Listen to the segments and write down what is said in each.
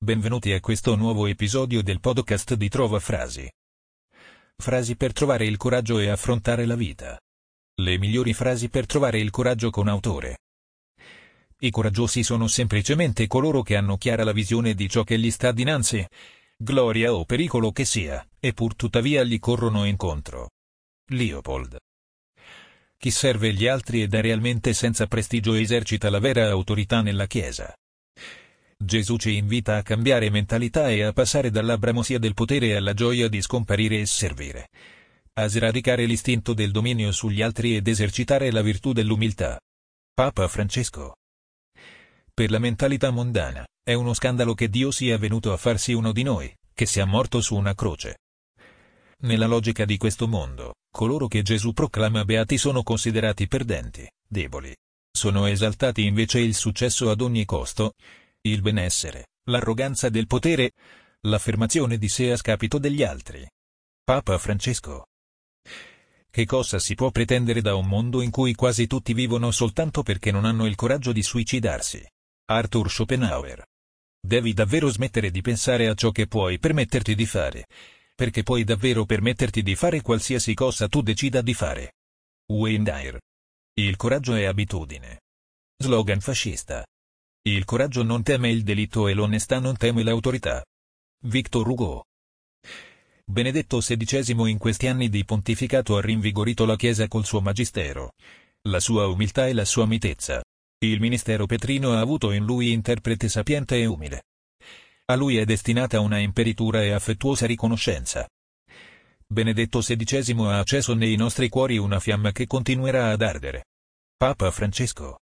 Benvenuti a questo nuovo episodio del podcast di Trova Frasi. Frasi per trovare il coraggio e affrontare la vita. Le migliori frasi per trovare il coraggio con autore. I coraggiosi sono semplicemente coloro che hanno chiara la visione di ciò che gli sta dinanzi, gloria o pericolo che sia, e pur tuttavia gli corrono incontro. Leopold. Chi serve gli altri ed è realmente senza prestigio esercita la vera autorità nella Chiesa. Gesù ci invita a cambiare mentalità e a passare dalla bramosia del potere alla gioia di scomparire e servire. A sradicare l'istinto del dominio sugli altri ed esercitare la virtù dell'umiltà. Papa Francesco. Per la mentalità mondana, è uno scandalo che Dio sia venuto a farsi uno di noi, che sia morto su una croce. Nella logica di questo mondo, coloro che Gesù proclama beati sono considerati perdenti, deboli. Sono esaltati invece il successo ad ogni costo, il benessere, l'arroganza del potere, l'affermazione di sé a scapito degli altri. Papa Francesco. Che cosa si può pretendere da un mondo in cui quasi tutti vivono soltanto perché non hanno il coraggio di suicidarsi? Arthur Schopenhauer. Devi davvero smettere di pensare a ciò che puoi permetterti di fare, perché puoi davvero permetterti di fare qualsiasi cosa tu decida di fare. Wayne Dyer. Il coraggio è abitudine. Slogan fascista. Il coraggio non teme il delitto e l'onestà non teme l'autorità. Victor Hugo. Benedetto XVI in questi anni di pontificato ha rinvigorito la Chiesa col suo magistero, la sua umiltà e la sua mitezza. Il ministero petrino ha avuto in lui interprete sapiente e umile. A lui è destinata una imperitura e affettuosa riconoscenza. Benedetto XVI ha acceso nei nostri cuori una fiamma che continuerà ad ardere. Papa Francesco.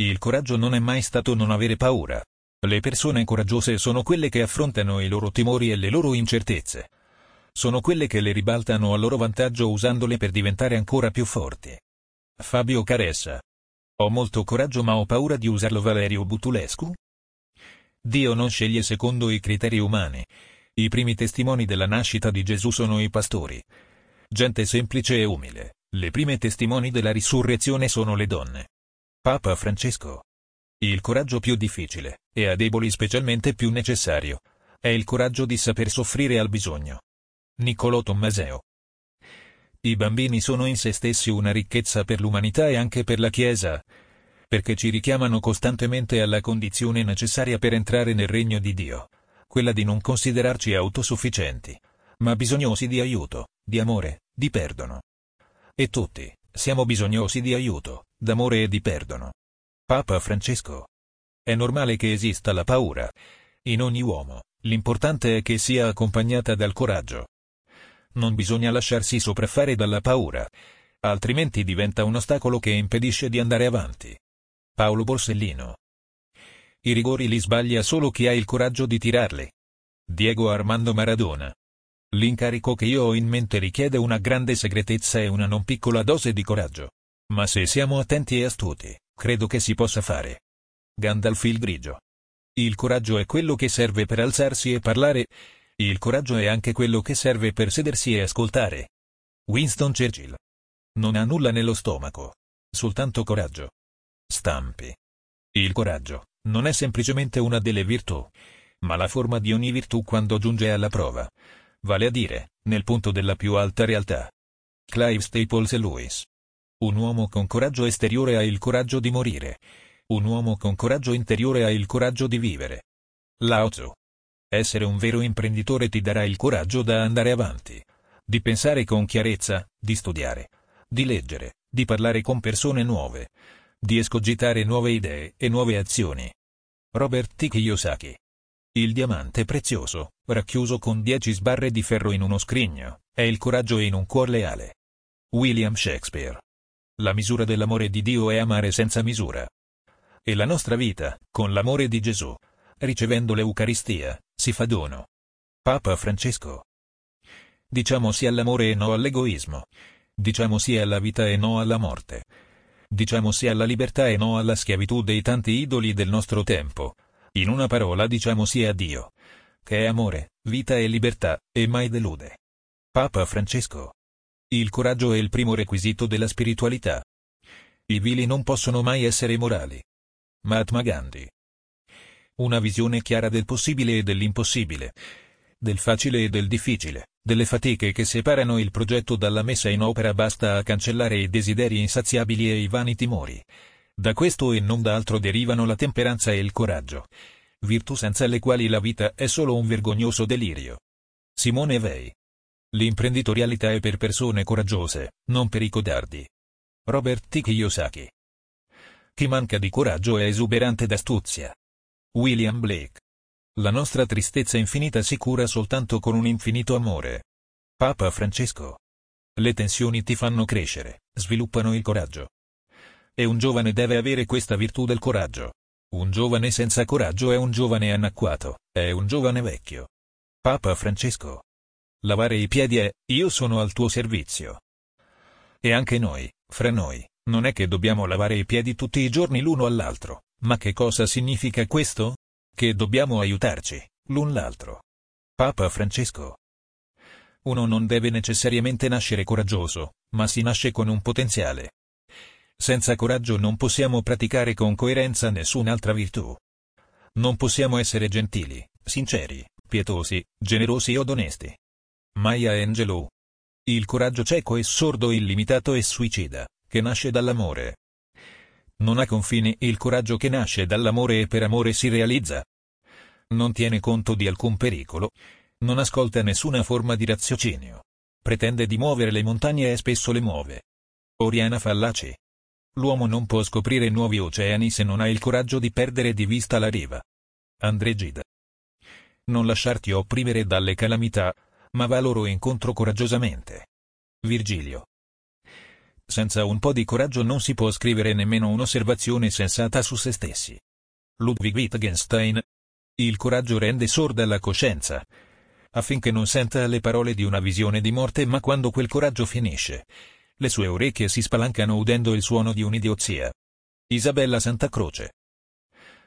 Il coraggio non è mai stato non avere paura. Le persone coraggiose sono quelle che affrontano i loro timori e le loro incertezze. Sono quelle che le ribaltano a loro vantaggio usandole per diventare ancora più forti. Fabio Caressa. Ho molto coraggio ma ho paura di usarlo Valerio Butulescu? Dio non sceglie secondo i criteri umani. I primi testimoni della nascita di Gesù sono i pastori. Gente semplice e umile. Le prime testimoni della risurrezione sono le donne. Papa Francesco. Il coraggio più difficile, e a deboli specialmente più necessario, è il coraggio di saper soffrire al bisogno. Niccolò Tommaseo. I bambini sono in se stessi una ricchezza per l'umanità e anche per la Chiesa, perché ci richiamano costantemente alla condizione necessaria per entrare nel regno di Dio, quella di non considerarci autosufficienti, ma bisognosi di aiuto, di amore, di perdono. E tutti, siamo bisognosi di aiuto, d'amore e di perdono. Papa Francesco. È normale che esista la paura. In ogni uomo, l'importante è che sia accompagnata dal coraggio. Non bisogna lasciarsi sopraffare dalla paura, altrimenti diventa un ostacolo che impedisce di andare avanti. Paolo Borsellino. I rigori li sbaglia solo chi ha il coraggio di tirarli. Diego Armando Maradona. L'incarico che io ho in mente richiede una grande segretezza e una non piccola dose di coraggio. Ma se siamo attenti e astuti, credo che si possa fare. Gandalf il grigio. Il coraggio è quello che serve per alzarsi e parlare, il coraggio è anche quello che serve per sedersi e ascoltare. Winston Churchill. Non ha nulla nello stomaco. Soltanto coraggio. Stampi. Il coraggio non è semplicemente una delle virtù, ma la forma di ogni virtù quando giunge alla prova. Vale a dire, nel punto della più alta realtà. Clive Staples e Lewis. Un uomo con coraggio esteriore ha il coraggio di morire. Un uomo con coraggio interiore ha il coraggio di vivere. Lao Tzu. Essere un vero imprenditore ti darà il coraggio da andare avanti. Di pensare con chiarezza, di studiare, di leggere, di parlare con persone nuove, di escogitare nuove idee e nuove azioni. Robert T. Kiyosaki. Il diamante prezioso, racchiuso con dieci sbarre di ferro in uno scrigno, è il coraggio in un cuor leale. William Shakespeare. La misura dell'amore di Dio è amare senza misura. E la nostra vita, con l'amore di Gesù, ricevendo l'Eucaristia, si fa dono. Papa Francesco. Diciamo sì all'amore e no all'egoismo. Diciamo sì alla vita e no alla morte. Diciamo sì alla libertà e no alla schiavitù dei tanti idoli del nostro tempo. In una parola diciamo sì a Dio, che è amore, vita e libertà, e mai delude. Papa Francesco. Il coraggio è il primo requisito della spiritualità. I vili non possono mai essere morali. Mahatma Gandhi. Una visione chiara del possibile e dell'impossibile. Del facile e del difficile. Delle fatiche che separano il progetto dalla messa in opera basta a cancellare i desideri insaziabili e i vani timori. Da questo e non da altro derivano la temperanza e il coraggio. Virtù senza le quali la vita è solo un vergognoso delirio. Simone Vei. L'imprenditorialità è per persone coraggiose, non per i codardi. Robert T. Kiyosaki. Chi manca di coraggio è esuberante d'astuzia. William Blake. La nostra tristezza infinita si cura soltanto con un infinito amore. Papa Francesco. Le tensioni ti fanno crescere, sviluppano il coraggio. E un giovane deve avere questa virtù del coraggio. Un giovane senza coraggio è un giovane anacquato, è un giovane vecchio. Papa Francesco. Lavare i piedi è, io sono al tuo servizio. E anche noi, fra noi, non è che dobbiamo lavare i piedi tutti i giorni l'uno all'altro, ma che cosa significa questo? Che dobbiamo aiutarci, l'un l'altro. Papa Francesco. Uno non deve necessariamente nascere coraggioso, ma si nasce con un potenziale. Senza coraggio non possiamo praticare con coerenza nessun'altra virtù. Non possiamo essere gentili, sinceri, pietosi, generosi od onesti. Maya Angelou. Il coraggio cieco e sordo illimitato e suicida, che nasce dall'amore. Non ha confini il coraggio che nasce dall'amore e per amore si realizza. Non tiene conto di alcun pericolo. Non ascolta nessuna forma di raziocinio. Pretende di muovere le montagne e spesso le muove. Oriana Fallaci. L'uomo non può scoprire nuovi oceani se non ha il coraggio di perdere di vista la riva. André Gide. Non lasciarti opprimere dalle calamità, ma va loro incontro coraggiosamente. Virgilio. Senza un po' di coraggio non si può scrivere nemmeno un'osservazione sensata su se stessi. Ludwig Wittgenstein. Il coraggio rende sorda la coscienza, affinché non senta le parole di una visione di morte ma quando quel coraggio finisce, le sue orecchie si spalancano udendo il suono di un'idiozia. Isabella Santa Croce.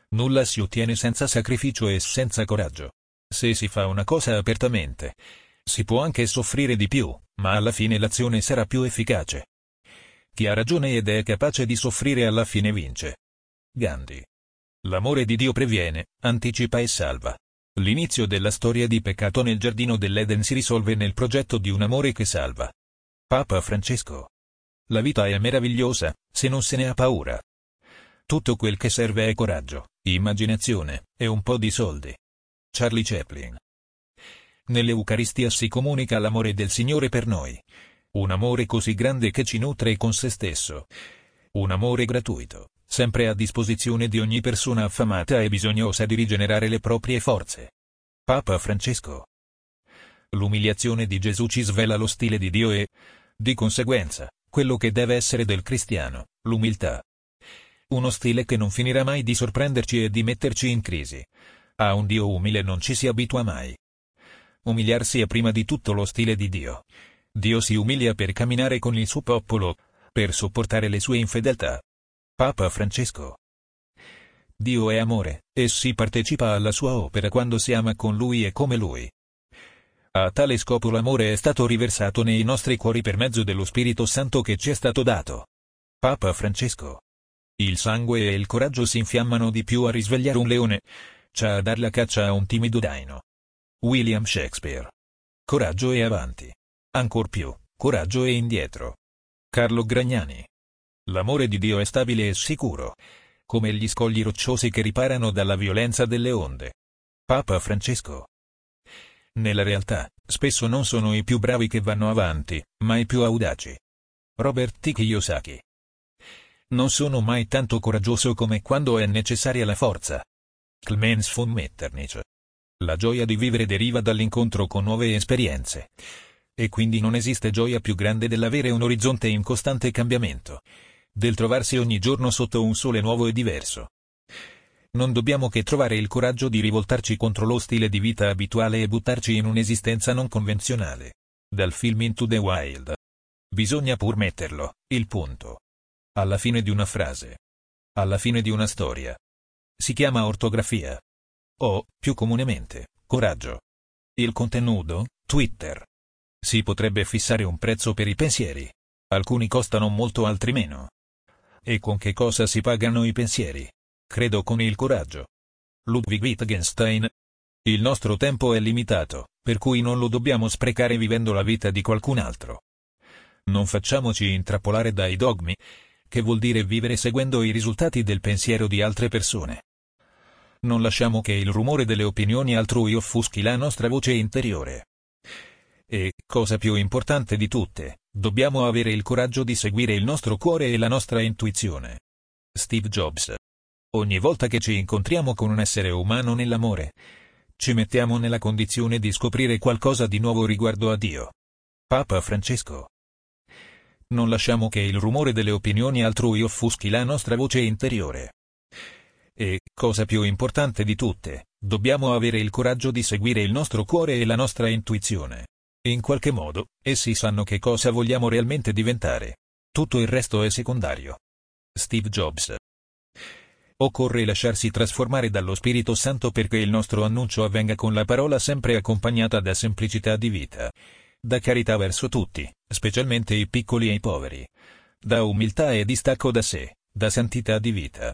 Nulla si ottiene senza sacrificio e senza coraggio. Se si fa una cosa apertamente, si può anche soffrire di più, ma alla fine l'azione sarà più efficace. Chi ha ragione ed è capace di soffrire alla fine vince. Gandhi. L'amore di Dio previene, anticipa e salva. L'inizio della storia di peccato nel giardino dell'Eden si risolve nel progetto di un amore che salva. Papa Francesco. La vita è meravigliosa, se non se ne ha paura. Tutto quel che serve è coraggio, immaginazione, e un po' di soldi. Charlie Chaplin. Nell'Eucaristia si comunica l'amore del Signore per noi. Un amore così grande che ci nutre con se stesso. Un amore gratuito, sempre a disposizione di ogni persona affamata e bisognosa di rigenerare le proprie forze. Papa Francesco. L'umiliazione di Gesù ci svela lo stile di Dio e, di conseguenza, quello che deve essere del cristiano, l'umiltà. Uno stile che non finirà mai di sorprenderci e di metterci in crisi. A un Dio umile non ci si abitua mai. Umiliarsi è prima di tutto lo stile di Dio. Dio si umilia per camminare con il suo popolo, per sopportare le sue infedeltà. Papa Francesco. Dio è amore, e si partecipa alla sua opera quando si ama con Lui e come Lui. A tale scopo l'amore è stato riversato nei nostri cuori per mezzo dello Spirito Santo che ci è stato dato. Papa Francesco. Il sangue e il coraggio si infiammano di più a risvegliare un leone, cioè a dar la caccia a un timido daino. William Shakespeare. Coraggio e avanti. Ancor più, coraggio e indietro. Carlo Gragnani. L'amore di Dio è stabile e sicuro, come gli scogli rocciosi che riparano dalla violenza delle onde. Papa Francesco. Nella realtà, spesso non sono i più bravi che vanno avanti, ma i più audaci. Robert T. Kiyosaki. Non sono mai tanto coraggioso come quando è necessaria la forza. Clemens von Metternich. La gioia di vivere deriva dall'incontro con nuove esperienze. E quindi non esiste gioia più grande dell'avere un orizzonte in costante cambiamento. Del trovarsi ogni giorno sotto un sole nuovo e diverso. Non dobbiamo che trovare il coraggio di rivoltarci contro lo stile di vita abituale e buttarci in un'esistenza non convenzionale. Dal film Into the Wild. Bisogna pur metterlo, il punto. Alla fine di una frase. Alla fine di una storia. Si chiama ortografia o, più comunemente, coraggio. Il contenuto, Twitter. Si potrebbe fissare un prezzo per i pensieri. Alcuni costano molto, altri meno. E con che cosa si pagano i pensieri? Credo con il coraggio. Ludwig Wittgenstein. Il nostro tempo è limitato, per cui non lo dobbiamo sprecare vivendo la vita di qualcun altro. Non facciamoci intrappolare dai dogmi, che vuol dire vivere seguendo i risultati del pensiero di altre persone. Non lasciamo che il rumore delle opinioni altrui offuschi la nostra voce interiore. E, cosa più importante di tutte, dobbiamo avere il coraggio di seguire il nostro cuore e la nostra intuizione. Steve Jobs. Ogni volta che ci incontriamo con un essere umano nell'amore, ci mettiamo nella condizione di scoprire qualcosa di nuovo riguardo a Dio. Papa Francesco. Non lasciamo che il rumore delle opinioni altrui offuschi la nostra voce interiore. E, cosa più importante di tutte, dobbiamo avere il coraggio di seguire il nostro cuore e la nostra intuizione. In qualche modo, essi sanno che cosa vogliamo realmente diventare. Tutto il resto è secondario. Steve Jobs. Occorre lasciarsi trasformare dallo Spirito Santo perché il nostro annuncio avvenga con la parola sempre accompagnata da semplicità di vita, da carità verso tutti, specialmente i piccoli e i poveri, da umiltà e distacco da sé, da santità di vita.